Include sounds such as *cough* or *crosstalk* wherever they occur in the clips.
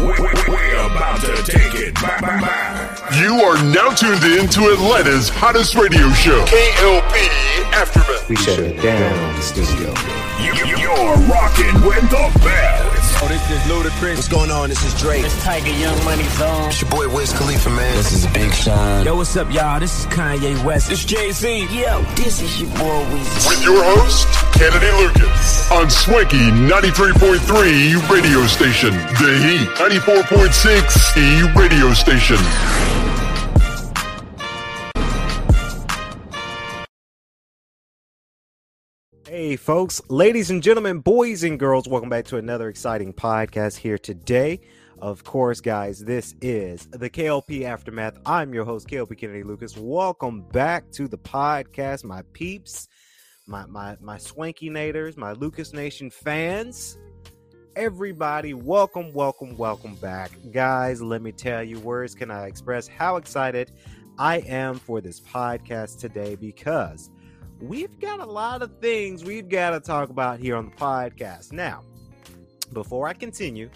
We're about to take it back, back, back. You are now tuned in to Atlanta's hottest radio show, KLP Aftermath. We shut it down in the studio. You, you're rocking with the best. Oh, this is Ludacris. What's going on? This is Drake. It's Tyga Young Money Zone. It's your boy Wiz Khalifa, man. This is a Big Sean. Yo, what's up, y'all? This is Kanye West. It's Jay Z. Yo, this is your boy Weezy. With your host, Kennedy Lucas. On Swanky 93.3 radio station. The Heat 94.6 E radio station. Hey, folks, ladies and gentlemen, boys and girls, welcome back to another exciting podcast here today. Of course, guys, this is the KLP Aftermath. I'm your host, KLP Kennedy Lucas. Welcome back to the podcast, my peeps, my my my swanky nators, my Lucas Nation fans. Everybody, welcome, welcome, welcome back. Guys, let me tell you, words can I express how excited I am for this podcast today because we've got a lot of things we've got to talk about here on the podcast. Now, before I continue,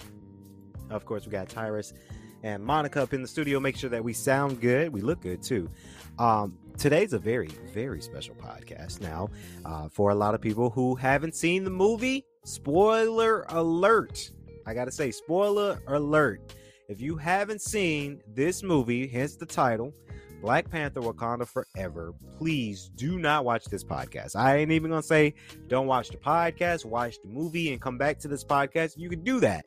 of course, we got Tyrus and Monica up in the studio. Make sure that we sound good. We look good too. Um, today's a very, very special podcast. Now, uh, for a lot of people who haven't seen the movie, spoiler alert. I got to say, spoiler alert. If you haven't seen this movie, hence the title, Black Panther Wakanda Forever, please do not watch this podcast. I ain't even gonna say don't watch the podcast, watch the movie and come back to this podcast. You can do that.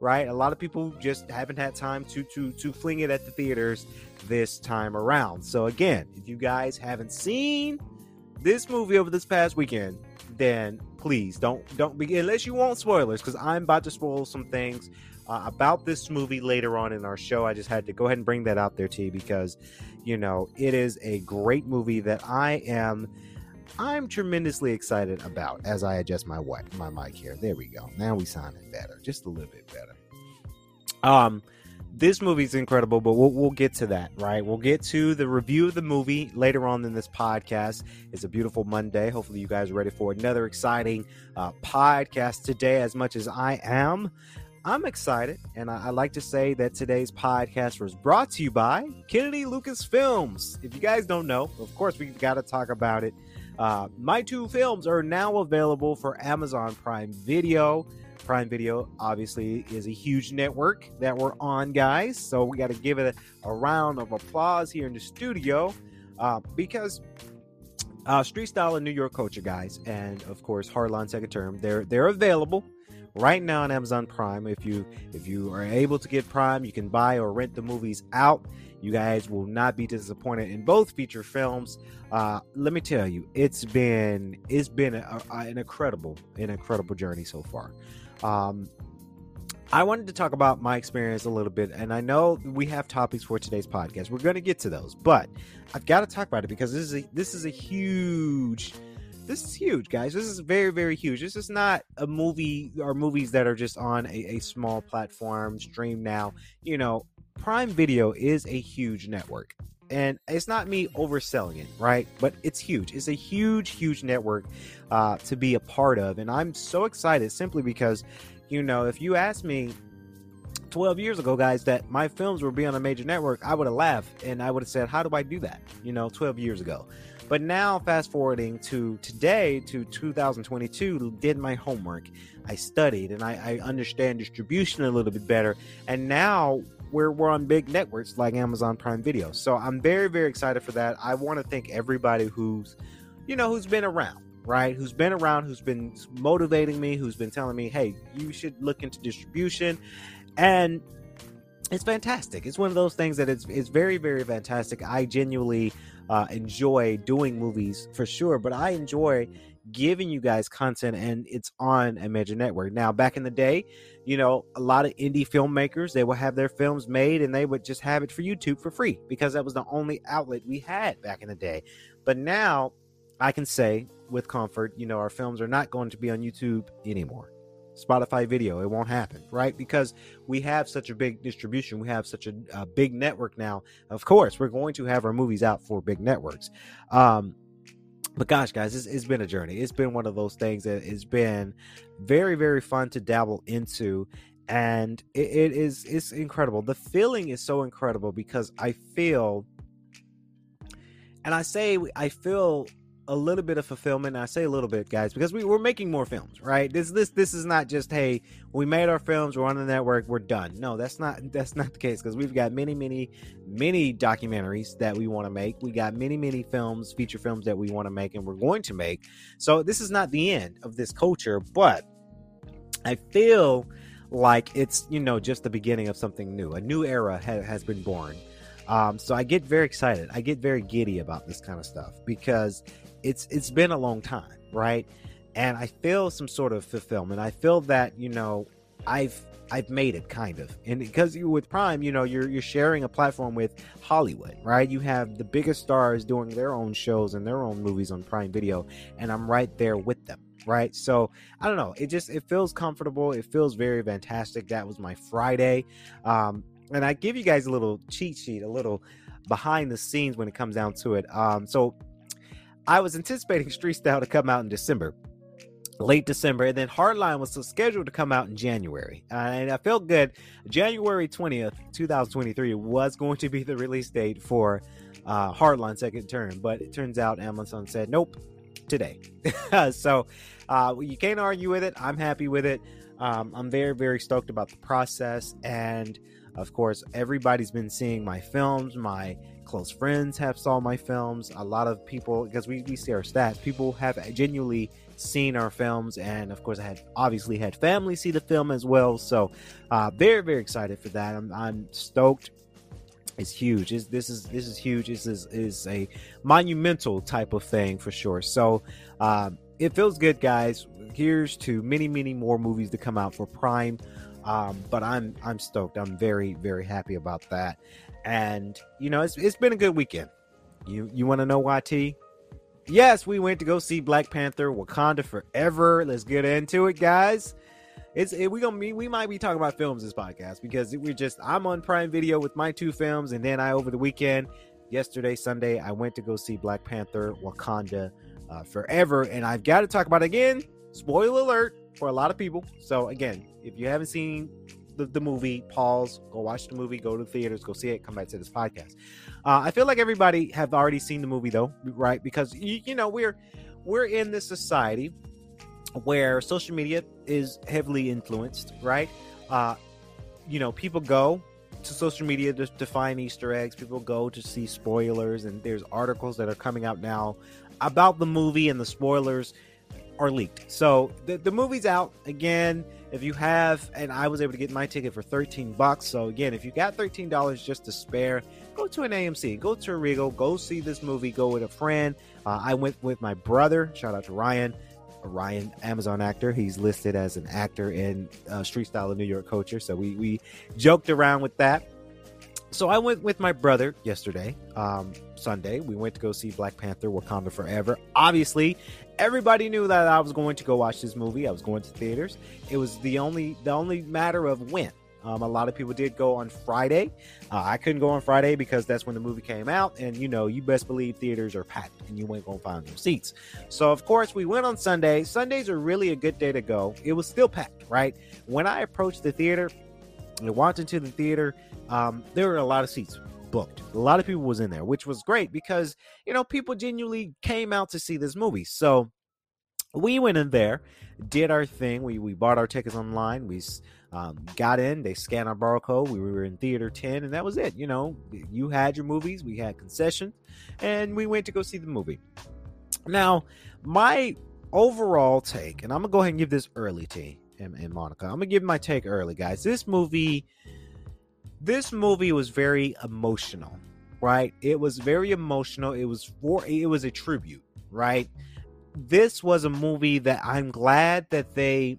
Right? A lot of people just haven't had time to to to fling it at the theaters this time around. So again, if you guys haven't seen this movie over this past weekend, then please don't don't be unless you want spoilers because I'm about to spoil some things uh, about this movie later on in our show. I just had to go ahead and bring that out there to you because, you know, it is a great movie that I am. I'm tremendously excited about as I adjust my what my mic here. There we go. Now we sounding better, just a little bit better. Um, this movie's incredible, but we'll, we'll get to that, right? We'll get to the review of the movie later on in this podcast. It's a beautiful Monday. Hopefully, you guys are ready for another exciting uh, podcast today, as much as I am. I'm excited, and I, I, like to say that today's podcast was brought to you by Kennedy Lucas Films. If you guys don't know, of course, we've got to talk about it. Uh, my two films are now available for Amazon Prime Video. Prime Video obviously is a huge network that we're on, guys. So we got to give it a, a, round of applause here in the studio uh, because uh, Street Style and New York Culture, guys, and of course Hardline Second Term, they're they're available right now on Amazon Prime. If you if you are able to get Prime, you can buy or rent the movies out. You guys will not be disappointed in both feature films. Uh, let me tell you, it's been it's been a, a, an incredible an incredible journey so far. Um, I wanted to talk about my experience a little bit, and I know we have topics for today's podcast. We're going to get to those, but I've got to talk about it because this is a, this is a huge this is huge, guys. This is very, very huge. This is not a movie or movies that are just on a, a small platform, stream now. You know, Prime Video is a huge network. And it's not me overselling it, right? But it's huge. It's a huge, huge network uh, to be a part of. And I'm so excited simply because, you know, if you asked me 12 years ago, guys, that my films would be on a major network, I would have laughed and I would have said, How do I do that? You know, 12 years ago. But now, fast forwarding to today, to 2022, did my homework. I studied and I, I understand distribution a little bit better. And now we're, we're on big networks like Amazon Prime Video. So I'm very, very excited for that. I want to thank everybody who's, you know, who's been around right? Who's been around, who's been motivating me, who's been telling me, hey, you should look into distribution. And it's fantastic. It's one of those things that it's, it's very, very fantastic. I genuinely uh, enjoy doing movies for sure, but I enjoy giving you guys content and it's on a major network. Now, back in the day, you know, a lot of indie filmmakers, they would have their films made and they would just have it for YouTube for free because that was the only outlet we had back in the day. But now I can say with comfort, you know, our films are not going to be on YouTube anymore. Spotify video. It won't happen, right? Because we have such a big distribution, we have such a, a, big network now. Of course, we're going to have our movies out for big networks. Um, but gosh, guys, it's, it's been a journey. It's been one of those things that has been very, very fun to dabble into. and it, it is it's incredible. The feeling is so incredible because I feel, and I say I feel a little bit of fulfillment. I say a little bit, guys, because we, we're making more films, right? This this this is not just hey, we made our films, we're on the network, we're done. No, that's not *laughs* that's not the case because we've got many, many, many documentaries that we want to make. We got many, many films, feature films that we want to make, and we're going to make. So this is not the end of this culture, but I feel like it's you know just the beginning of something new. A new era ha- has been born. Um, so I get very excited. I get very giddy about this kind of stuff because it's it's been a long time, right? And I feel some sort of fulfillment. I feel that you know I've I've made it kind of, and because you with Prime, you know you're you're sharing a platform with Hollywood, right? You have the biggest stars doing their own shows and their own movies on Prime Video, and I'm right there with them right? So i don't know. It just it feels comfortable. It feels very fantastic. That was my friday. Um and i give you guys a little cheat sheet a little behind the scenes when it comes down to it. Um so I was anticipating Street Style to come out in December, late December, and then Hardline was scheduled to come out in January. And I felt good. January 20th, 2023 was going to be the release date for uh, Hardline Second Term, but it turns out Amazon said, nope, today. *laughs* so uh, you can't argue with it. I'm happy with it. Um, I'm very, very stoked about the process. And of course, everybody's been seeing my films, my close friends have saw my films. A lot of people, because we, we see our stats, people have genuinely seen our films, and of course, I had obviously had family see the film as well. So, uh, very very excited for that. I'm, I'm stoked. It's huge. It's, this is this is huge. This is is a monumental type of thing for sure. So, um, it feels good, guys. Here's to many many more movies to come out for Prime. Um, but I'm I'm stoked. I'm very very happy about that. And you know, it's it's been a good weekend. You you want to know why T? Yes, we went to go see Black Panther: Wakanda Forever. Let's get into it, guys. It's it, we gonna be we might be talking about films this podcast because we're just I'm on Prime Video with my two films, and then I over the weekend, yesterday Sunday, I went to go see Black Panther: Wakanda uh, Forever, and I've got to talk about it again. Spoiler alert for a lot of people. So again, if you haven't seen the, the movie, pause, go watch the movie, go to the theaters, go see it, come back to this podcast. Uh, I feel like everybody have already seen the movie though, right? Because you, you know we're we're in this society where social media is heavily influenced, right? Uh, you know, people go to social media to, to find Easter eggs. People go to see spoilers, and there's articles that are coming out now about the movie, and the spoilers are leaked. So the, the movie's out again. If you have, and I was able to get my ticket for 13 bucks. So again, if you got $13 just to spare, go to an AMC, go to a Regal, go see this movie, go with a friend. Uh, I went with my brother. Shout out to Ryan. Ryan, Amazon actor. He's listed as an actor in uh, Street Style of New York Culture. So we we joked around with that. So I went with my brother yesterday, um, Sunday. We went to go see Black Panther: Wakanda Forever. Obviously, everybody knew that I was going to go watch this movie. I was going to theaters. It was the only the only matter of when. Um, a lot of people did go on Friday. Uh, I couldn't go on Friday because that's when the movie came out, and you know, you best believe theaters are packed, and you ain't gonna find no seats. So of course, we went on Sunday. Sundays are really a good day to go. It was still packed, right? When I approached the theater, and walked into the theater, um, there were a lot of seats booked. A lot of people was in there, which was great because you know people genuinely came out to see this movie. So we went in there, did our thing. We we bought our tickets online. We um, got in. They scanned our barcode. We were in theater ten, and that was it. You know, you had your movies. We had concessions, and we went to go see the movie. Now, my overall take, and I'm gonna go ahead and give this early T and, and Monica. I'm gonna give my take early, guys. This movie, this movie was very emotional, right? It was very emotional. It was for it was a tribute, right? This was a movie that I'm glad that they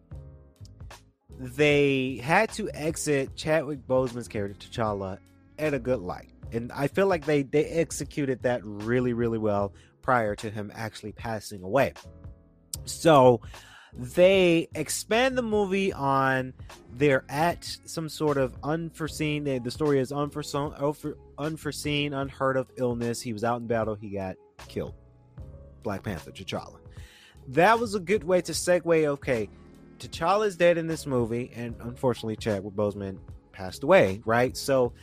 they had to exit Chadwick Boseman's character T'Challa at a good light. And I feel like they they executed that really really well prior to him actually passing away. So they expand the movie on they're at some sort of unforeseen the story is unforeseen unforeseen unheard of illness. He was out in battle. He got killed. Black panther t'challa. That was a good way to segue okay t'challa is dead in this movie, and unfortunately, Chadwick Boseman passed away. Right, so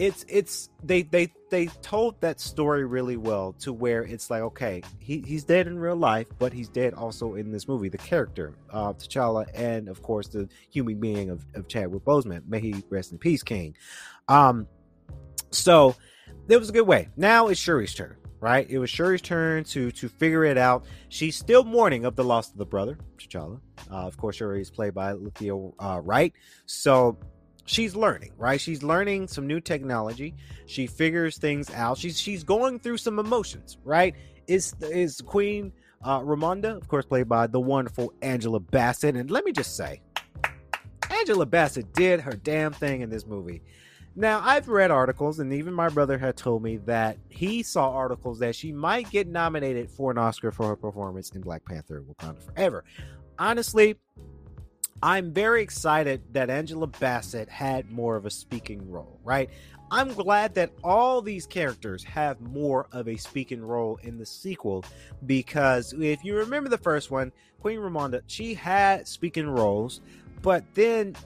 it's it's they they they told that story really well to where it's like okay he, he's dead in real life but he's dead also in this movie the character of T'Challa and of course the human being of, of Chadwick Boseman. May he rest in peace King um so it was a good way. Now it's Shuri's turn right? It was Shuri's turn to to figure it out. She's still mourning of the loss of the brother T'Challa. Uh, of course Shuri is played by Lethea uh, Wright. So she's learning, right? She's learning some new technology. She figures things out. She's she's going through some emotions, right? Is is Queen uh, Ramonda, of course, played by the wonderful Angela Bassett, and let me just say, Angela Bassett did her damn thing in this movie. Now, I've read articles, and even my brother had told me that he saw articles that she might get nominated for an Oscar for her performance in Black Panther Wakanda Forever. Honestly, I'm very excited that Angela Bassett had more of a speaking role, right? I'm glad that all these characters have more of a speaking role in the sequel because if you remember the first one, Queen Ramonda, she had speaking roles, but then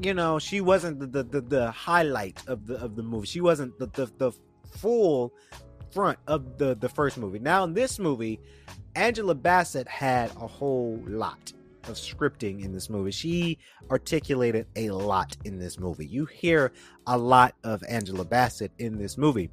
you know, she wasn't the the, the, the highlight of the of the movie. She wasn't the, the the full front of the the first movie. Now in this movie, Angela Bassett had a whole lot of scripting in this movie. She articulated a lot in this movie. You hear a lot of Angela Bassett in this movie.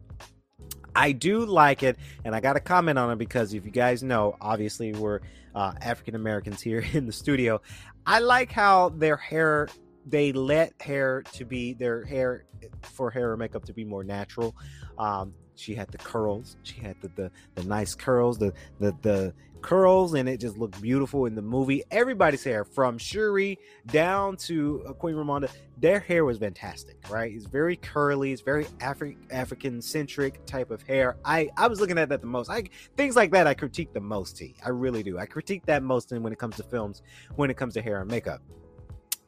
I do like it, and I got to comment on it because if you guys know, obviously we're uh, African Americans here *laughs* in the studio. I like how their hair, they let hair to be their hair for hair or makeup to be more natural. Um, she had the curls, she had the the, the nice curls, the the the curls and it just looked beautiful in the movie. Everybody's hair, from Shuri down to uh, Queen Ramonda, their hair was fantastic, right? It's very curly, it's very Afri- African centric type of hair. I I was looking at that the most. I things like that I critique the most. T. I really do. I critique that most when it comes to films, when it comes to hair and makeup.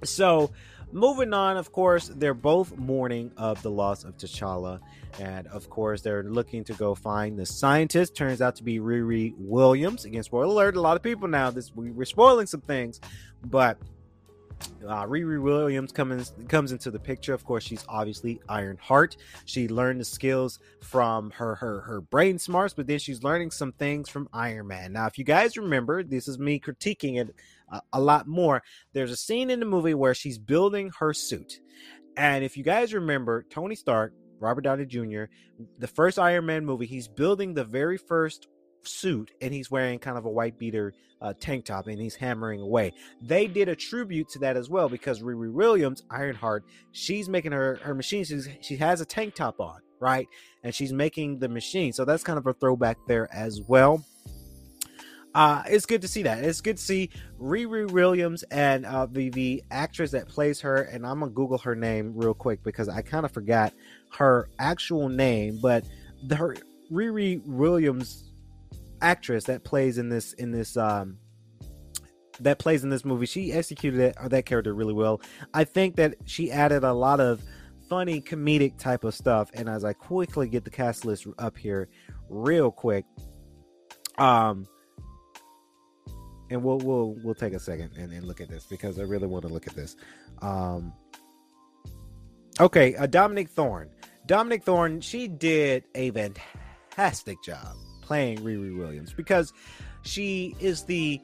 So moving on, of course, they're both mourning of the loss of T'Challa. And of course, they're looking to go find the scientist. Turns out to be Riri Williams. Again, spoiler alert, a lot of people now, this we, we're spoiling some things, but uh, Riri Williams comes comes into the picture. Of course, she's obviously Iron Heart. She learned the skills from her her her brain smarts, but then she's learning some things from Iron Man. Now, if you guys remember, this is me critiquing it a, lot more. There's a scene in the movie where she's building her suit, and if you guys remember, Tony Stark, Robert Downey Jr., the first Iron Man movie, he's building the very first suit and he's wearing kind of a white beater uh, tank top and he's hammering away. They did a tribute to that as well because Riri Williams, Ironheart, she's making her her machine. She's, she has a tank top on, right? And she's making the machine. So that's kind of a throwback there as well. Uh, it's good to see that. It's good to see Riri Williams and uh, the the actress that plays her. And I'm gonna Google her name real quick because I kind of forgot her actual name. But the, her Riri Williams actress that plays in this in this um that plays in this movie she executed uh, that character really well i think that she added a lot of funny comedic type of stuff and as i quickly get the cast list up here real quick um and we'll we'll we'll take a second and, and look at this because i really want to look at this. Um okay uh, Dominique Thorne. Dominique Thorne she did a fantastic job playing Riri Williams because she is the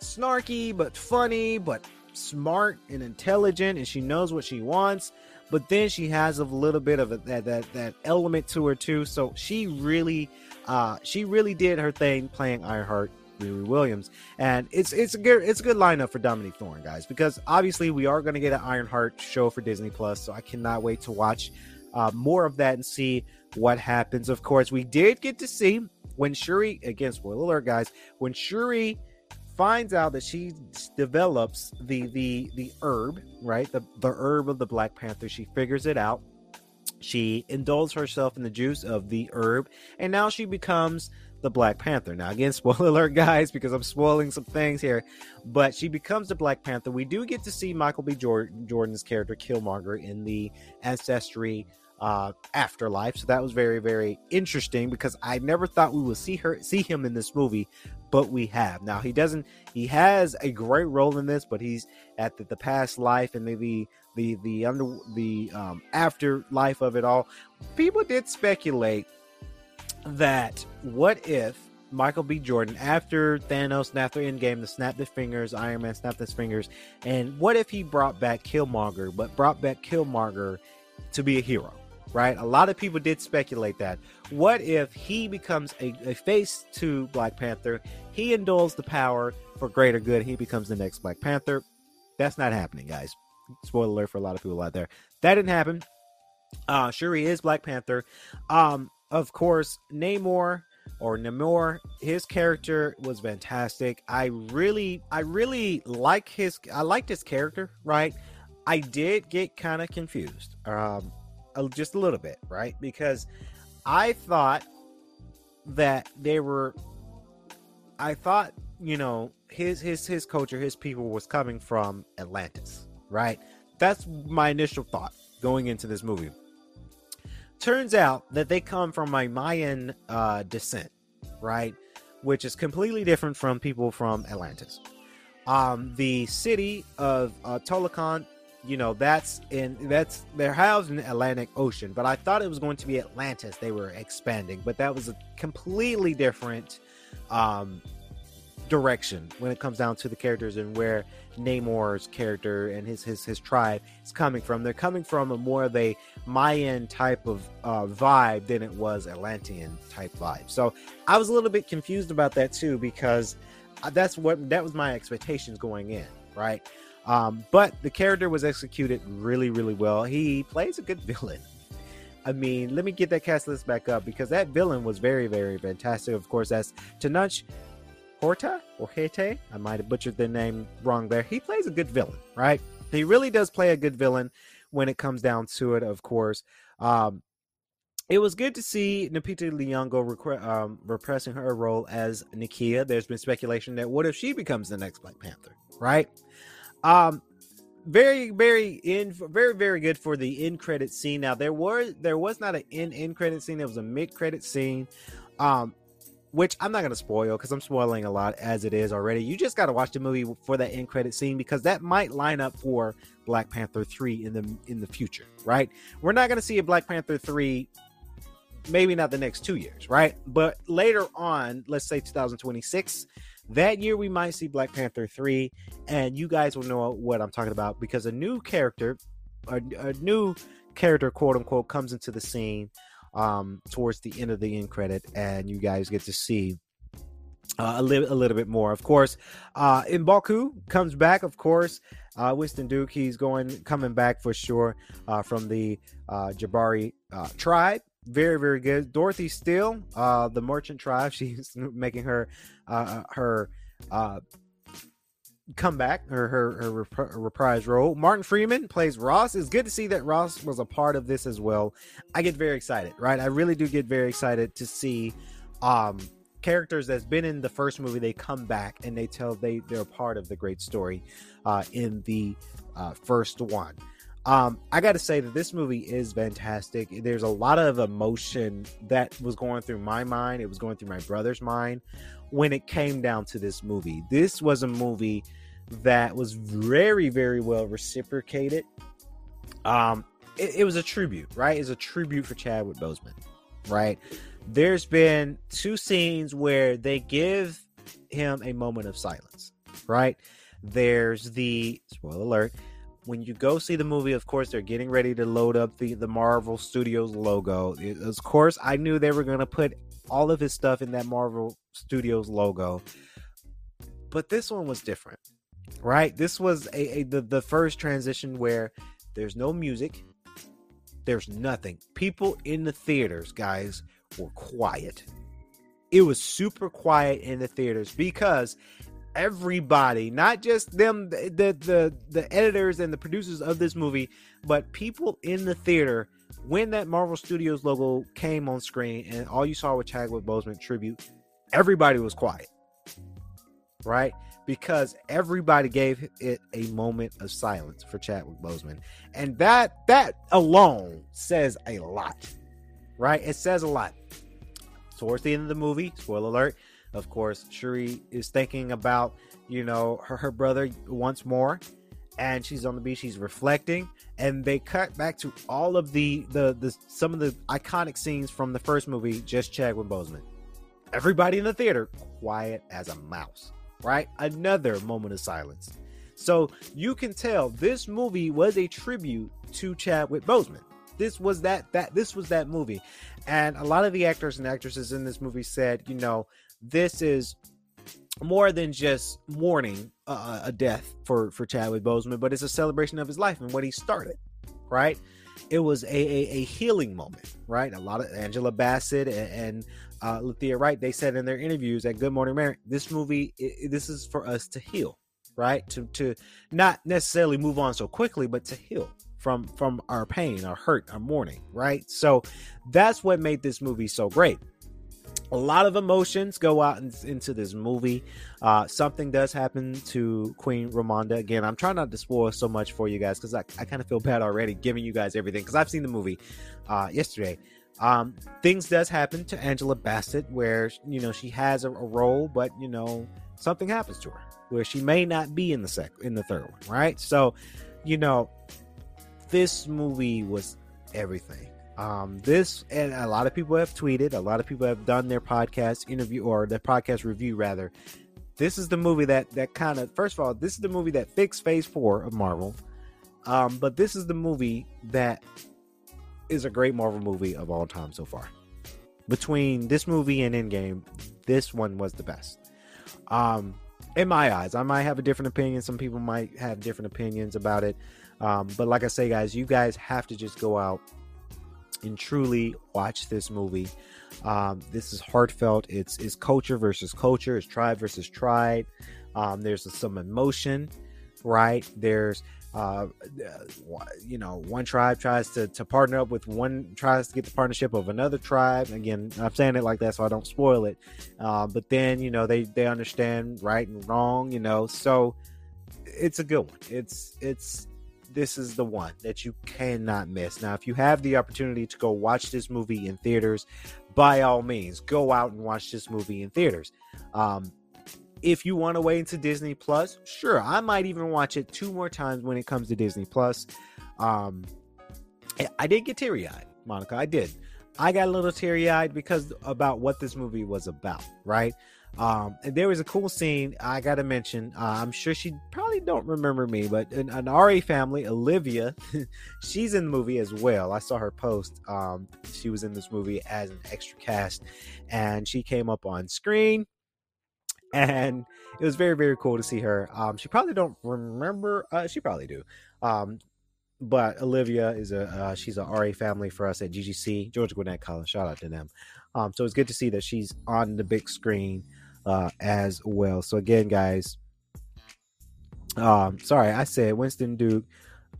snarky but funny but smart and intelligent and she knows what she wants but then she has a little bit of a, that that that element to her too. So she really uh she really did her thing playing Ironheart Riri Williams and it's it's a good it's a good lineup for Dominique Thorne guys because obviously we are going to get an Ironheart show for Disney Plus so I cannot wait to watch uh, more of that and see what happens. Of course, we did get to see when Shuri, again, spoiler alert, guys, when Shuri finds out that she develops the the the herb, right? The the herb of the Black Panther. She figures it out. She indulges herself in the juice of the herb, and now she becomes the Black Panther. Now, again, *laughs* spoiler alert, guys, because I'm spoiling some things here. But she becomes the Black Panther. We do get to see Michael B. Jordan, Jordan's character Killmonger in the Ancestry uh, afterlife. So that was very, very interesting because I never thought we would see her, see him in this movie, but we have. Now he doesn't. He has a great role in this, but he's at the, the past life and maybe the the under the um, afterlife of it all. People did speculate that what if Michael B. Jordan, after Thanos snapped their Endgame the snap the fingers, Iron Man snapped his fingers, and what if he brought back Killmonger, but brought back Killmonger to be a hero, right? A lot of people did speculate that. What if he becomes a, a face to Black Panther? He indulges the power for greater good. He becomes the next Black Panther. That's not happening, guys. Spoiler alert for a lot of people out there. That didn't happen. Uh, Shuri is Black Panther. Um, of course, Namor or Namor, his character was fantastic. I really, I really like his, I liked his character, right? I did get kind of confused, um, just a little bit, right? Because I thought that they were, I thought, you know, his his his culture, his people was coming from Atlantis, right? That's my initial thought going into this movie. Turns out that they come from a Mayan uh, descent, right? Which is completely different from people from Atlantis. Um, the city of uh, Talokan, you know, that's in that's they're housed in the Atlantic Ocean, but I thought it was going to be Atlantis they were expanding, but that was a completely different um, direction when it comes down to the characters and where Namor's character and his his his tribe is coming from. They're coming from a more of a Mayan type of uh, vibe than it was Atlantean type vibe. So I was a little bit confused about that too because uh, that's what that was my expectations going in, right? Um, but the character was executed really, really well. He plays a good *laughs* villain. I mean, let me get that cast list back up because that villain was very, very fantastic. Of course, that's Tenoch Huerta or Hete. I might have butchered the name wrong there. He plays a good villain, right? He really does play a good villain when it comes down to it, of course. Um, it was good to see Lupita Nyong'o requ- um, repressing her role as Nakia. There's been speculation that what if she becomes the next Black Panther, right? Um, very, very in, very, very good for the end credit scene. Now there were there was not an in end credit scene. There was a mid credit scene. Um, which I'm not going to spoil because I'm spoiling a lot as it is already. You just got to watch the movie for that end credit scene because that might line up for Black Panther 3 in the in the future, right? We're not going to see a Black Panther 3 maybe not the next 2 years, right? But later on, let's say 2026, that year we might see Black Panther 3 and you guys will know what I'm talking about because a new character a, a new character quote unquote comes into the scene um, towards the end of the end credit, and you guys get to see uh, a little a little bit more. Of course, uh, Mbaku comes back. Of course, uh, Winston Duke he's going coming back for sure uh, from the uh, Jabari uh, tribe. Very very good. Dorothy Steel, uh, the Merchant tribe. *laughs* She's making her uh, her comeback her her, her rep- reprise role. Martin Freeman plays Ross. It's good to see that Ross was a part of this as well. I get very excited, right? I really do get very excited to see um characters that's been in the first movie they come back and they tell they they're part of the great story uh in the uh first one um i gotta say that this movie is fantastic there's a lot of emotion that was going through my mind it was going through my brother's mind when it came down to this movie. This was a movie that was very, very well reciprocated. Um, it, it was a tribute, right? It's a tribute for Chadwick Boseman, right? There's been two scenes where they give him a moment of silence, right? There's the spoiler alert. When you go see the movie, of course, they're getting ready to load up the, the Marvel Studios logo. Of course, I knew they were going to put all of his stuff in that Marvel Studios logo. But this one was different, right? This was a, a the, the first transition where there's no music, there's nothing. People in the theaters, guys, were quiet. It was super quiet in the theaters because everybody, not just them, the the the editors and the producers of this movie, but people in the theater when that Marvel Studios logo came on screen and all you saw was Chadwick Boseman tribute, everybody was quiet, right? Because everybody gave it a moment of silence for Chadwick Boseman, and that that alone says a lot, right? It says a lot. Towards the end of the movie, spoiler alert, of course, Shuri is thinking about you know her, her brother once more and she's on the beach she's reflecting and they cut back to all of the the, the some of the iconic scenes from the first movie just Chadwick Boseman. Everybody in the theater quiet as a mouse right? Another moment of silence. So you can tell this movie was a tribute to Chadwick Boseman. This was that that this was that movie. And a lot of the actors and actresses in this movie said you know this is more than just mourning uh, a death for for Chadwick Boseman, but it's a celebration of his life and what he started. Right? It was a a, a healing moment. Right? A lot of Angela Bassett and, and uh, Lethia Wright they said in their interviews at Good Morning America, this movie it, this is for us to heal. Right? To to not necessarily move on so quickly, but to heal from from our pain, our hurt, our mourning. Right? So that's what made this movie so great a lot of emotions go out in, into this movie. Uh, something does happen to Queen Ramonda. Again, I'm trying not to spoil so much for you guys because I, I kind of feel bad already giving you guys everything because I've seen the movie uh, yesterday. Um, things does happen to Angela Bassett where you know she has a, a, role, but you know something happens to her where she may not be in the sec in the third one, right? So, you know, this movie was everything um, this and a lot of people have tweeted, a lot of people have done their podcast interview or their podcast review rather. This is the movie that that kind of first of all, this is the movie that fixed Phase Four of Marvel. Um, but this is the movie that is a great Marvel movie of all time so far. Between this movie and Endgame, this one was the best. Um, in my eyes, I might have a different opinion. Some people might have different opinions about it. Um, but like I say, guys, you guys have to just go out and truly watch this movie. Um, this is heartfelt. It's it's culture versus culture. It's tribe versus tribe. Um, there's some emotion, right? There's uh, you know, one tribe tries to, to partner up with one, tries to get the partnership of another tribe. Again, I'm saying it like that so I don't spoil it. Uh, but then, you know, they, they understand right and wrong, you know, so it's a good one. It's, it's, this is the one that you cannot miss. Now, if you have the opportunity to go watch this movie in theaters, by all means, go out and watch this movie in theaters. Um, if you want to wait into Disney Plus, sure, I might even watch it two more times when it comes to Disney Plus. Um, I did get teary eyed, Monica. I did. I got a little teary eyed because about what this movie was about, right? Um, and there was a cool scene I got to mention. Uh, I'm sure she probably don't remember me, but an, an RA family, Olivia, *laughs* she's in the movie as well. I saw her post. Um, she was in this movie as an extra cast, and she came up on screen, and it was very very cool to see her. Um, she probably don't remember. Uh, she probably do. Um, but Olivia is a uh, she's a RA family for us at GGC Georgia Gwinnett College. Shout out to them. Um, so it's good to see that she's on the big screen uh, as well. So again, guys, um, sorry, I said Winston Duke.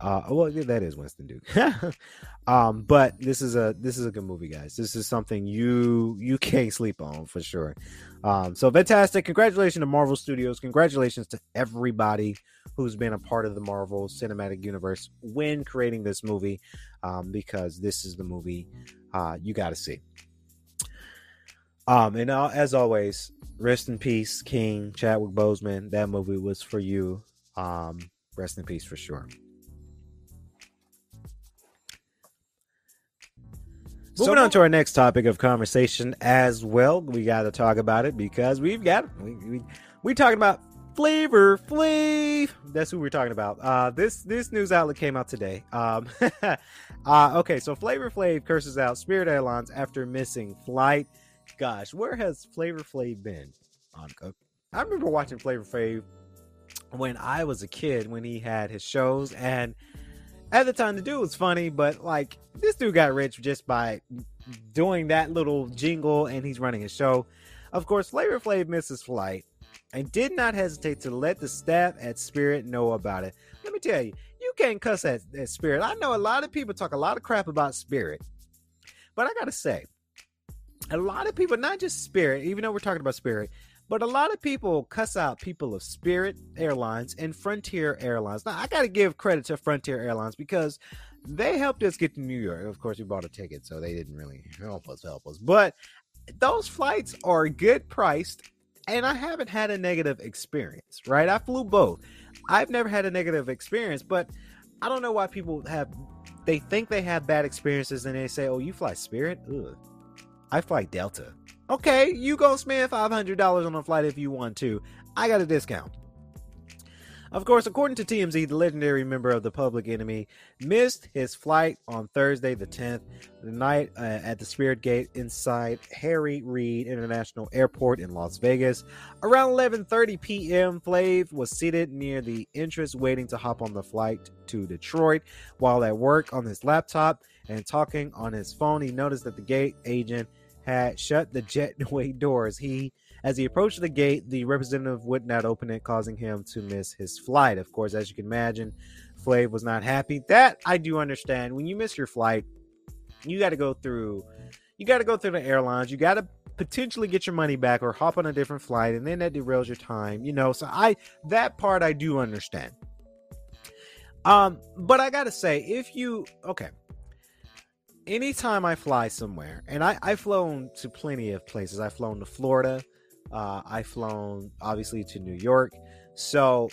Uh, well, yeah, that is Winston Duke. *laughs* um, but this is a this is a good movie, guys. This is something you you *laughs* can't sleep on for sure. Um, so fantastic! Congratulations to Marvel Studios. Congratulations to everybody who's been a part of the Marvel Cinematic Universe when creating this movie, um, because this is the movie uh, you got to see. Um, and uh, as always, rest in peace, King Chadwick Boseman. That movie was for you. Um, rest in peace for sure. Moving on to our next topic of conversation as well, we got to talk about it because we've got we we, we talking about Flavor Flav. That's who we're talking about. Uh, this this news outlet came out today. Um, *laughs* uh, okay, so Flavor Flav curses out Spirit Airlines after missing flight gosh, where has Flavor Flav been, Monica? I remember watching Flavor Flav when I was a kid when he had his shows, and at the time the dude was funny, but like this dude got rich just by doing that little jingle, and he's running a show. Of course, Flavor Flav misses flight and did not hesitate to let the staff at Spirit know about it. Let me tell you, you can't cuss at, at Spirit. I know a lot of people talk a lot of crap about Spirit, but I gotta say, a lot of people, not just Spirit, even though we're talking about Spirit, but a lot of people cuss out people of Spirit Airlines and Frontier Airlines. Now, I got to give credit to Frontier Airlines because they helped us get to New York. Of course, we bought a ticket, so they didn't really help us, help us. But those flights are good priced, and I haven't had a negative experience, right? I flew both. I've never had a negative experience, but I don't know why people have, they think they have bad experiences and they say, oh, you fly Spirit? Ugh. I fly Delta. Okay, you go spend $500 on a flight if you want to. I got a discount. Of course, according to TMZ, the legendary member of the Public Enemy missed his flight on Thursday, the 10th, the night uh, at the Spirit Gate inside Harry Reid International Airport in Las Vegas. Around 11:30 p.m., Flav was seated near the entrance, waiting to hop on the flight to Detroit. While at work on his laptop and talking on his phone, he noticed that the gate agent had shut the jetway *laughs* doors. He, as he approached the gate, the representative would not open it, causing him to miss his flight. Of course, as you can imagine, Flav was not happy. That I do understand. When you miss your flight, you got to go through. You got to go through the airlines. You got to potentially get your money back or hop on a different flight, and then that derails your time. You know, so I that part I do understand. Um, but I gotta say, if you okay, anytime I fly somewhere, and I, I've flown to plenty of places. I've flown to Florida. Uh, I've flown obviously to New York. So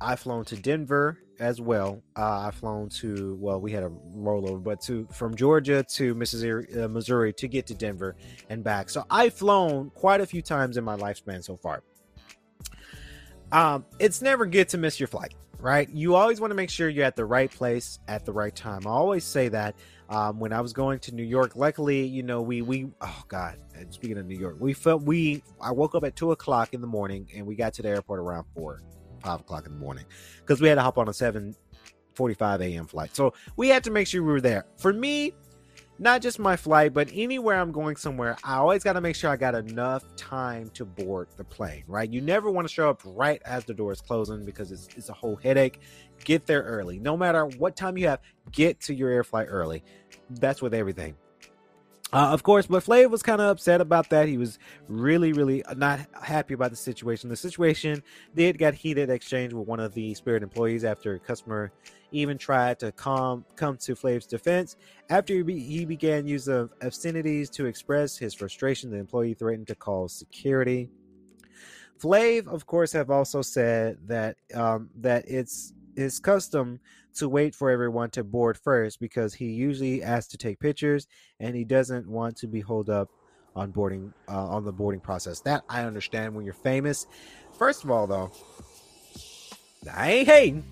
I've flown to Denver as well. Uh, I've flown to well, we had a rollover, but to from Georgia to Mississippi, uh, Missouri to get to Denver and back. So I've flown quite a few times in my lifespan so far. Um, it's never good to miss your flight, right? You always want to make sure you're at the right place at the right time. I always say that um, when I was going to New York. Luckily, you know, we we oh god, speaking of New York, we felt we I woke up at two o'clock in the morning and we got to the airport around four, five o'clock in the morning because we had to hop on a seven forty five a.m. flight. So we had to make sure we were there. For me, not just my flight, but anywhere I'm going somewhere, I always got to make sure I got enough time to board the plane, right? You never want to show up right as the door is closing because it's, it's a whole headache. Get there early. No matter what time you have, get to your air flight early. That's with everything. Uh, of course, but Flav was kind of upset about that. He was really, really not happy about the situation. The situation did get heated exchange with one of the Spirit employees after a customer even tried to calm, come to Flav's defense. After he, be, he began use of obscenities to express his frustration, the employee threatened to call security. Flav, of course, have also said that um, that it's his custom to wait for everyone to board first because he usually asks to take pictures and he doesn't want to be holed up on boarding uh, on the boarding process. That I understand when you're famous. First of all, though, I ain't hating,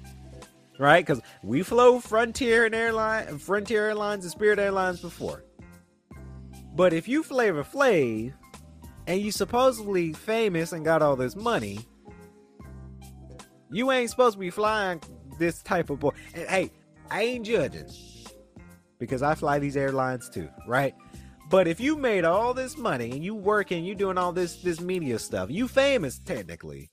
right? Because we flew Frontier and airline, Frontier Airlines and Spirit Airlines before. But if you Flavor Flav and you supposedly famous and got all this money, you ain't supposed to be flying this type of boy. And hey, I ain't judging because I fly these airlines too, right? But if you made all this money and you working, you doing all this this media stuff, you famous technically.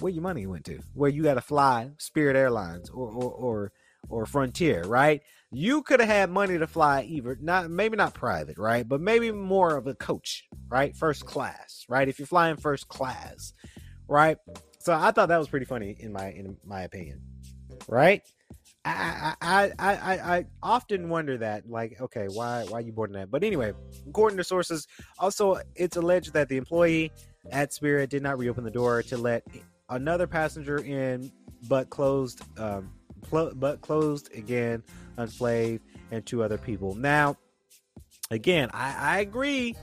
Where your money went to? Where you got to fly Spirit Airlines or or or, or Frontier, right? You could have had money to fly either not maybe not private, right? But maybe more of a coach, right? First class, right? If you're flying first class, right? So I thought that was pretty funny in my in my opinion, right? I I I I, I often wonder that, like, okay, why why are you boarding that? But anyway, according to sources, also it's alleged that the employee at Spirit did not reopen the door to let another passenger in, but closed um, pl- but closed again on Flav and two other people. Now, again, I, I agree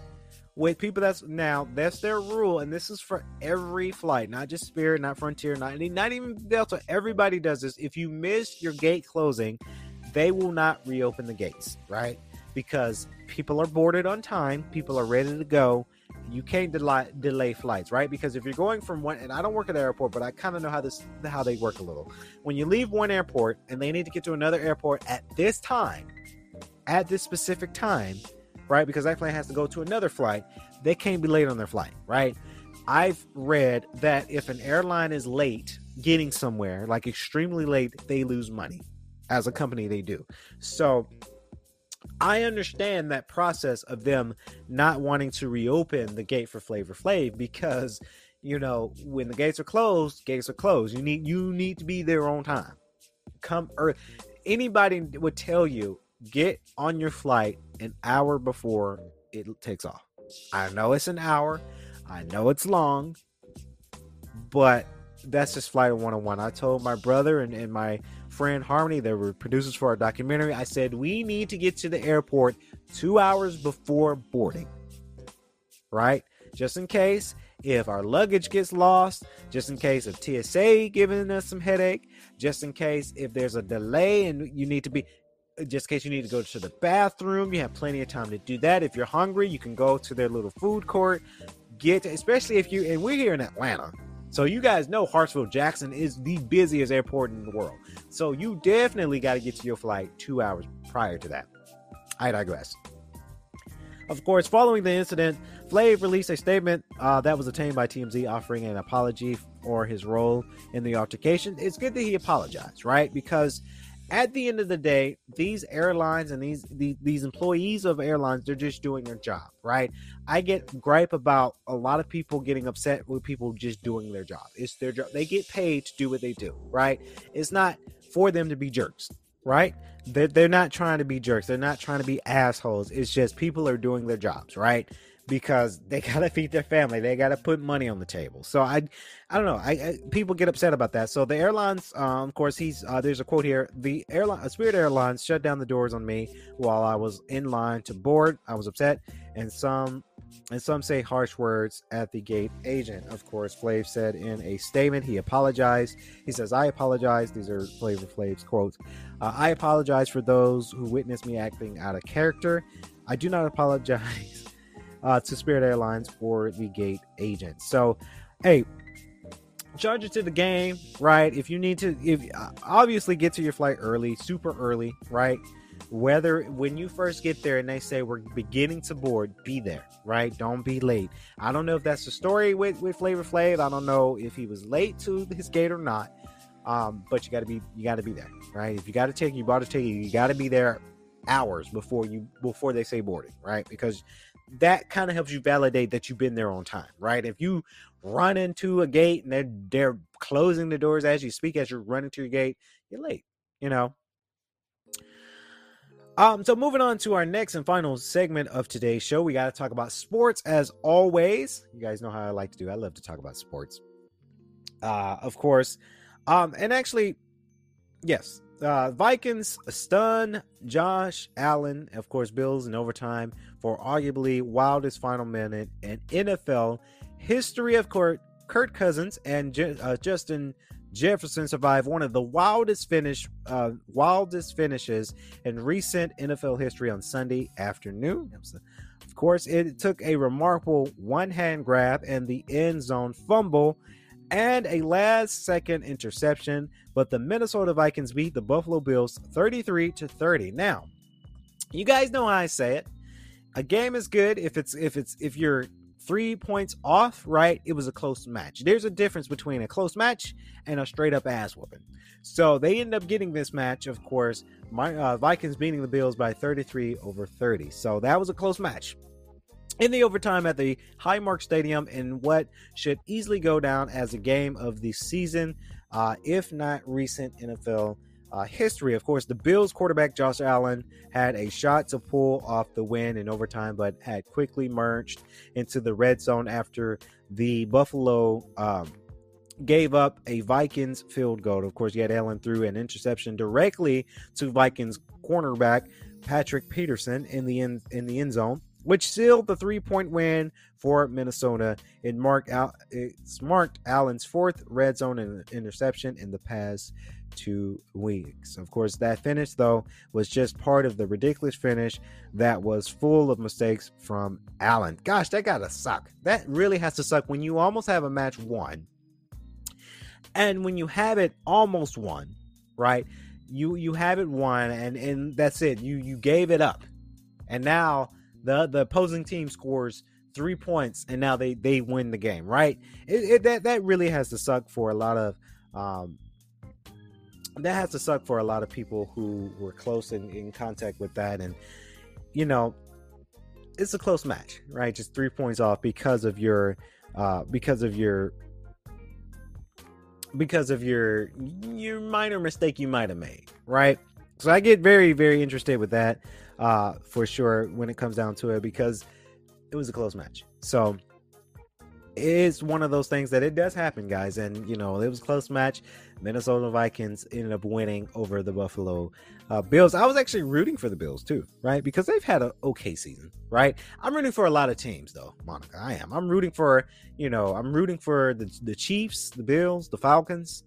with people that's now that's their rule and this is for every flight not just spirit not frontier not, not even delta. Everybody does this. If you miss your gate closing they will not reopen the gates right? Because people are boarded on time. People are ready to go. You can't delay, delay flights right? Because if you're going from one and i don't work at the airport but i kind of know how this how they work a little. When you leave one airport and they need to get to another airport at this time at this specific time right? Because that plane has to go to another flight. They can't be late on their flight, right? I've read that if an airline is late getting somewhere, like extremely late, they lose money. As a company, they do. So, I understand that process of them not wanting to reopen the gate for Flavor Flav because you know when the gates are closed, gates are closed. You need you need to be there on time. Come early. Anybody would tell you get on your flight an hour before it takes off. I know it's an hour. I know it's long, but that's just flight 101. I told my brother and, and my friend Harmony, they were producers for our documentary. I said, we need to get to the airport two hours before boarding, right? Just in case if our luggage gets lost, just in case of TSA giving us some headache, just in case if there's a delay and you need to be, just in case you need to go to the bathroom, you have plenty of time to do that. If you're hungry, you can go to their little food court. Get, especially if you, and we're here in Atlanta. So you guys know Hartsfield Jackson is the busiest airport in the world. So you definitely got to get to your flight two hours prior to that. I digress. Of course, following the incident, Flav released a statement uh, that was obtained by TMZ offering an apology for his role in the altercation. It's good that he apologized, right? Because at the end of the day, these airlines and these, these these employees of airlines, they're just doing their job, right? I get gripe about a lot of people getting upset with people just doing their job. It's their job. They get paid to do what they do, right? It's not for them to be jerks, right? They're, they're not trying to be jerks. They're not trying to be assholes. It's just people are doing their jobs, right? Because they *laughs* gotta feed their family. They gotta put money on the table. So I, I don't know. I, I people get upset about that. So the airlines, um, of course, he's uh, there's a quote here. The airline, Spirit Airlines, shut down the doors on me while I was in line to board. I was upset, and some and some say harsh words at the gate agent. Of course, Flav said in a statement he apologized. He says, "I apologize." These are Flavor Flav's quotes. Uh, I apologize for those who witnessed me acting out of character. I do not *laughs* apologize uh, to Spirit Airlines for the gate agent. So, hey, charge it to the game, right? If you need to, if obviously get to your flight early, super early, right? Whether when you first get there and they say we're beginning to board, be there, right? Don't be late. I don't know if that's the story with with Flavor Flav. I don't know if he was late to his gate or not. Um, but you got to be you got to be there, right? If you got to take you bought a ticket, you got to be there hours before you before they say boarding, right? Because that kind of helps you validate that you've been there on time, right? If you run into a gate and they're they're closing the doors as you speak, as you're running to your gate, you're late, you know. Um, so moving on to our next and final segment of today's show, we got to talk about sports as always. You guys know how I like to do. I love to talk about sports. Uh, of course. Um, and actually, yes, uh, Vikings stun Josh Allen, of course, Bills in overtime for arguably wildest final minute in NFL history. Of course, Kirk Cousins and uh, Justin Jefferson survived one of the wildest finish, uh, wildest finishes in recent NFL history on Sunday afternoon. Of course, it took a remarkable one-hand grab and the end zone fumble and a last second interception, but the Minnesota Vikings beat the Buffalo Bills 33 to 30. Now, you guys know how I say it. A game is good if it's if it's if you're 3 points off, right? It was a close match. There's a difference between a close match and a straight up ass whooping. So they end up getting this match, of course, my uh, Vikings beating the Bills by 33 over 30. So that was a close match in the overtime at the Highmark Stadium in what should easily go down as a game of the season, uh, if not recent NFL uh, history. Of course, the Bills quarterback Josh Allen had a shot to pull off the win in overtime, but had quickly merged into the red zone after the Buffalo. Um, gave up a Vikings field goal. Of course, yet Allen threw an interception directly to Vikings cornerback Patrick Peterson in the end in the end zone which sealed the three point win for Minnesota. It marked out it's marked Allen's fourth red zone interception in the past two weeks. Of course, that finish though was just part of the ridiculous finish that was full of mistakes from Allen. Gosh, that gotta suck. That really has to suck when you almost have a match won. And when you have it almost won, right? You you have it won and and that's it. You you gave it up. And now the the opposing team scores three points and now they they win the game right it, it, that that really has to suck for a lot of um that has to suck for a lot of people who were close in, in contact with that and you know, it's a close match, right? Just three points off because of your, uh, because of your, because of your your minor mistake you might have made, right? So I get very very interested with that, uh, for sure when it comes down to it because it was a close match. So it's one of those things that it does happen, guys. And you know, it was a close match. Minnesota Vikings ended up winning over the Buffalo uh, Bills. I was actually rooting for the Bills too, right? Because they've had an okay season, right? I'm rooting for a lot of teams, though, Monica. I am. I'm rooting for, you know, I'm rooting for the the Chiefs, the Bills, the Falcons,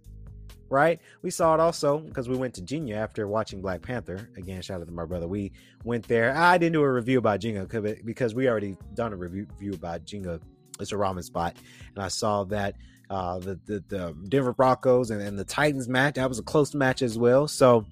right? We saw it also because we went to Jinya after watching Black Panther. Again, shout out to my brother. We went there. I didn't do a review about Jinya because we already done a review, review about Jinya it's a ramen spot, and I saw that uh, the, the, the Denver Broncos and, and the Titans match that was a close match as well. So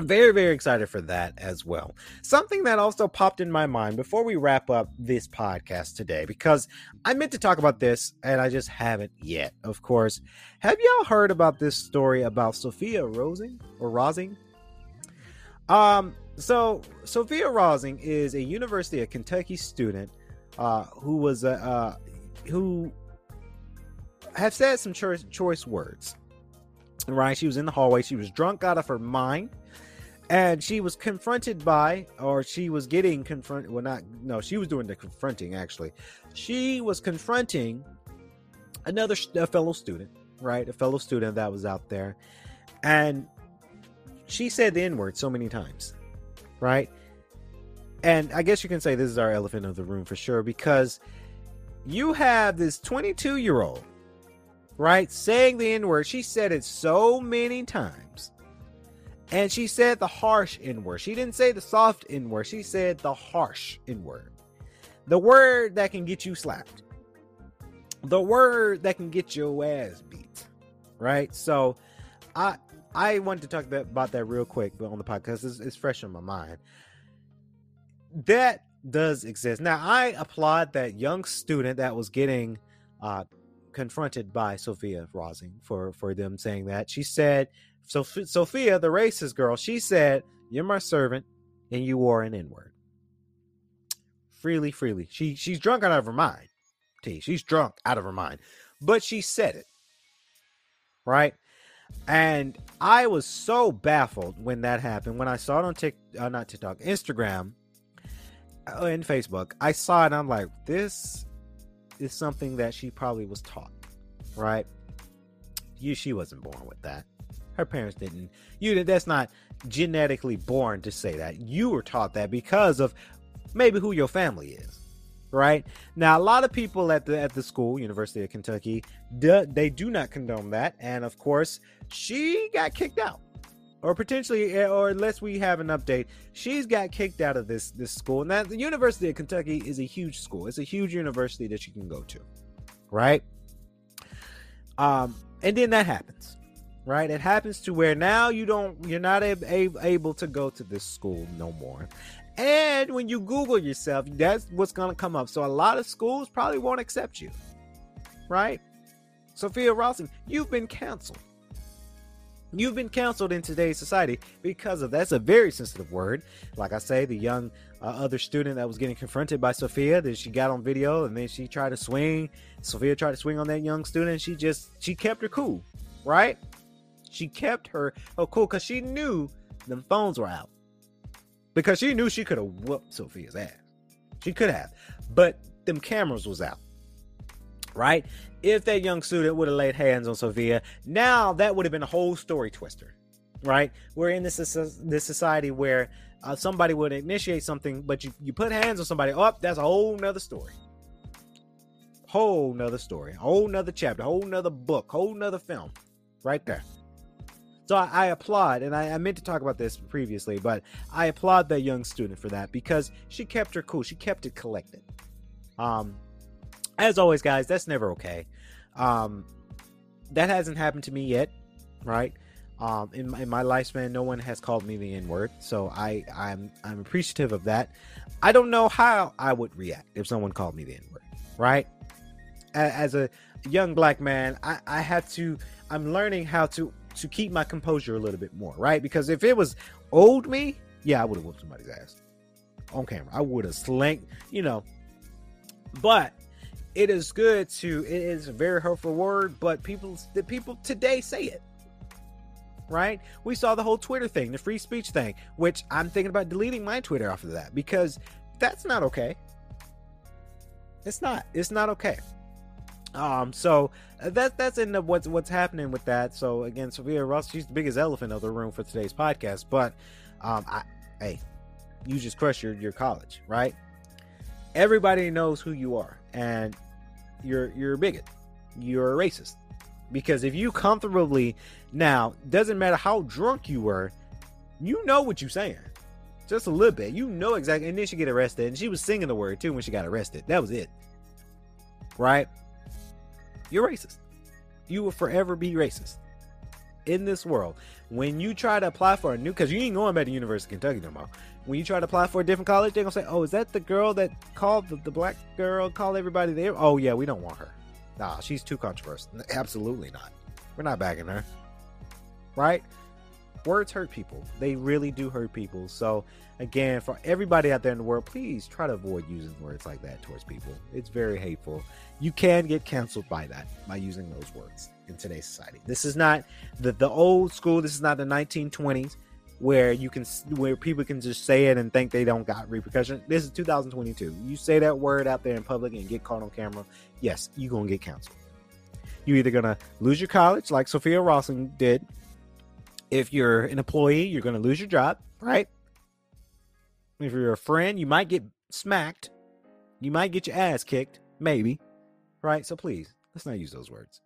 very very excited for that as well. Something that also popped in my mind before we wrap up this podcast today, because I meant to talk about this and I just haven't yet. Of course, have y'all heard about this story about Sophia Rosing or Rosing? Um, so Sophia Rosing is a University of Kentucky student uh, who was a uh, who have said some choice choice words. Right, she was in the hallway. She was drunk out of her mind, and she was confronted by, or she was getting confronted. Well, not no, she was doing the confronting. Actually, she was confronting another a fellow student, right, a fellow student that was out there, and she said the N word so many times, right? and I guess you can say this is our elephant of the room for sure because you have this 22 year old, right, saying the N word. She said it so many times. And she said the harsh N word. She didn't say the soft N word. She said the harsh N word. The word that can get you slapped. The word that can get your ass beat. Right? So I I wanted to talk that, about that real quick but on the podcast. It's, it's fresh in my mind that does exist. Now, I applaud that young student that was getting uh, confronted by Sophia Rosing for for them saying that. She said, so Sophia, the racist girl, she said, "You're my servant, and you are an N-word." Freely, freely. She she's drunk out of her mind. T. She's drunk out of her mind, but she said it. Right. And I was so baffled when that happened. When I saw it on Tik, uh, not TikTok, Instagram, uh, in Facebook, I saw it. I'm like, this is something that she probably was taught, right? You, she wasn't born with that. Her parents didn't. You, that's not genetically born to say that. You were taught that because of maybe who your family is, right? Now, a lot of people at the at the school, University of Kentucky, do, they do not condone that, and of course, she got kicked out or potentially, eh, or unless we have an update, she's got kicked out of this this school. Now, the University of Kentucky is a huge school. It's a huge university that you can go to, right? Um, and then that happens, right? It happens to where now you don't, you're not able to go to this school no more. And when you Google yourself, that's what's going to come up. So a lot of schools probably won't accept you, right? Sophia Rosing, you've been canceled. You've been canceled in today's society because of that's a very sensitive word. Like I say, the young uh, other student that was getting confronted by Sophia, that she got on video, and then she tried to swing. Sophia tried to swing on that young student. she just she kept her cool, right? She kept her oh cool because she knew the phones were out because she knew she could have whooped Sophia's ass. She could have, but them cameras was out right? If that young student would have laid hands on Sophia, now that would have been a whole story twister, right? We're in this this society where uh, somebody would initiate something, but you, you put hands on somebody, oh, that's a whole nother story. Whole nother story, whole nother chapter, whole nother book, whole nother film, right there. So I, I applaud, and I, I, meant to talk about this previously, but I applaud that young student for that because she kept her cool. She kept it collected. Um, as always, guys, that's never okay. Um, that hasn't happened to me yet, right? Um, in, my, in my lifespan, no one has called me the N word, so I I'm I'm appreciative of that. I don't know how I would react if someone called me the N word, right? As a young black man, I, I have to. I'm learning how to to keep my composure a little bit more, right? Because if it was old me, yeah, I would have whooped somebody's ass. on camera. I would have slanked, you know. But it is good to. It is a very hurtful word, but people, the people today say it. Right? We saw the whole Twitter thing, the free speech thing, which I'm thinking about deleting my Twitter of that because that's not okay. It's not. It's not okay. Um, so uh, that that's in the, what's what's happening with that. So again, Sophia Ross, she's the biggest elephant of the room for today's podcast. But um, I, hey, you just crush your your college, right? Everybody knows who you are, and you're you're a bigot, you're a racist, because if you comfortably now doesn't matter how drunk you were, you know what you're saying. Just a little bit. You know exactly. And then she get arrested. And she was singing the word too when she got arrested. That was it. Right? You're racist. You will forever be racist in this world. When you try to apply for a new, because you ain't going back to the University of Kentucky no more. When you try to apply for a different college, they're gonna say, "Oh, is that the girl that called the, the black girl? Call everybody there? Oh yeah, we don't want her. Nah, she's too controversial. Absolutely not. We're not backing her. Right? Words hurt people. They really do hurt people. So again, for everybody out there in the world, please try to avoid using words like that towards people. It's very hateful. You can get canceled by that by using those words in today's society. This is not the the old school. This is not the 1920s where you can where people can just say it and think they don't got repercussion. This is 2022. You say that word out there in public and get caught on camera, yes, you're gonna get canceled. You're either gonna lose your college, like Sophia Rawson did. If you're an employee, you're gonna lose your job, right? If you're a friend, you might get smacked. You might get your ass kicked, maybe, right? So please, let's not use those words.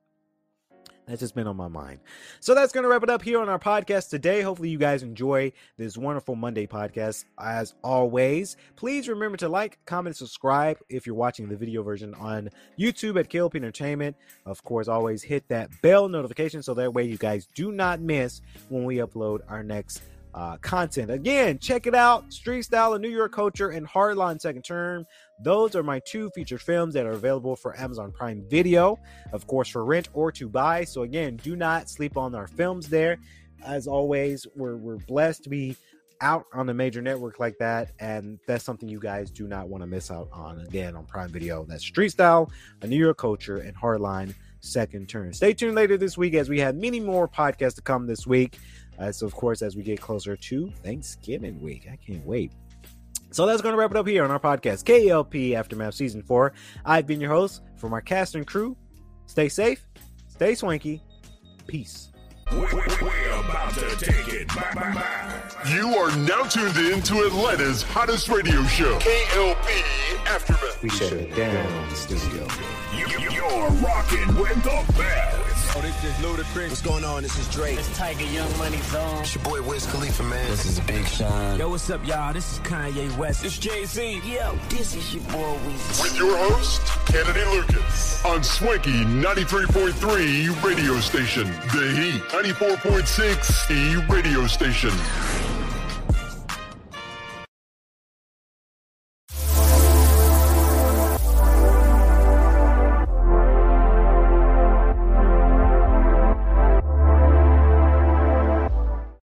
That's just been on my mind. So that's going to wrap it up here on our podcast today. Hopefully, you guys enjoy this wonderful Monday podcast. As always, please remember to like, comment, subscribe if you're watching the video version on YouTube at KLP Entertainment. Of course, always hit that bell notification so that way you guys do not miss when we upload our next uh, content. Again, check it out Street Style, A New York Culture, and Hardline Second Term. Those are my two featured films that are available for Amazon Prime Video, of course, for rent or to buy. So, again, do not sleep on our films there. As always, we're, we're blessed to be out on a major network like that, and that's something you guys do not want to miss out on. Again, on Prime Video, that's Street Style, A New York Culture, and Hardline Second Term. Stay tuned later this week as we have many more podcasts to come this week. Uh, so, of course, as we get closer to Thanksgiving week, I can't wait. So that's going to wrap it up here on our podcast, KLP Aftermath Season 4. I've been your host from our cast and crew. Stay safe, stay swanky, peace. We, we, we're about to take it back, back, back. You are now tuned in to Atlanta's hottest radio show, KLP Aftermath. We shut it down, studio. You, you, you're rocking with the best. Oh, this is Ludacris. What's going on? This is Drake. It's Tyga Young Money Zone. It's your boy Wiz Khalifa, man. This is Big Sean. Yo, what's up, y'all? This is Kanye West. It's Jay Z. Yo, this is your boy Weezy. With your host, Kennedy Lucas, on Swanky 93.3 radio station, The Heat 94.6 E radio station.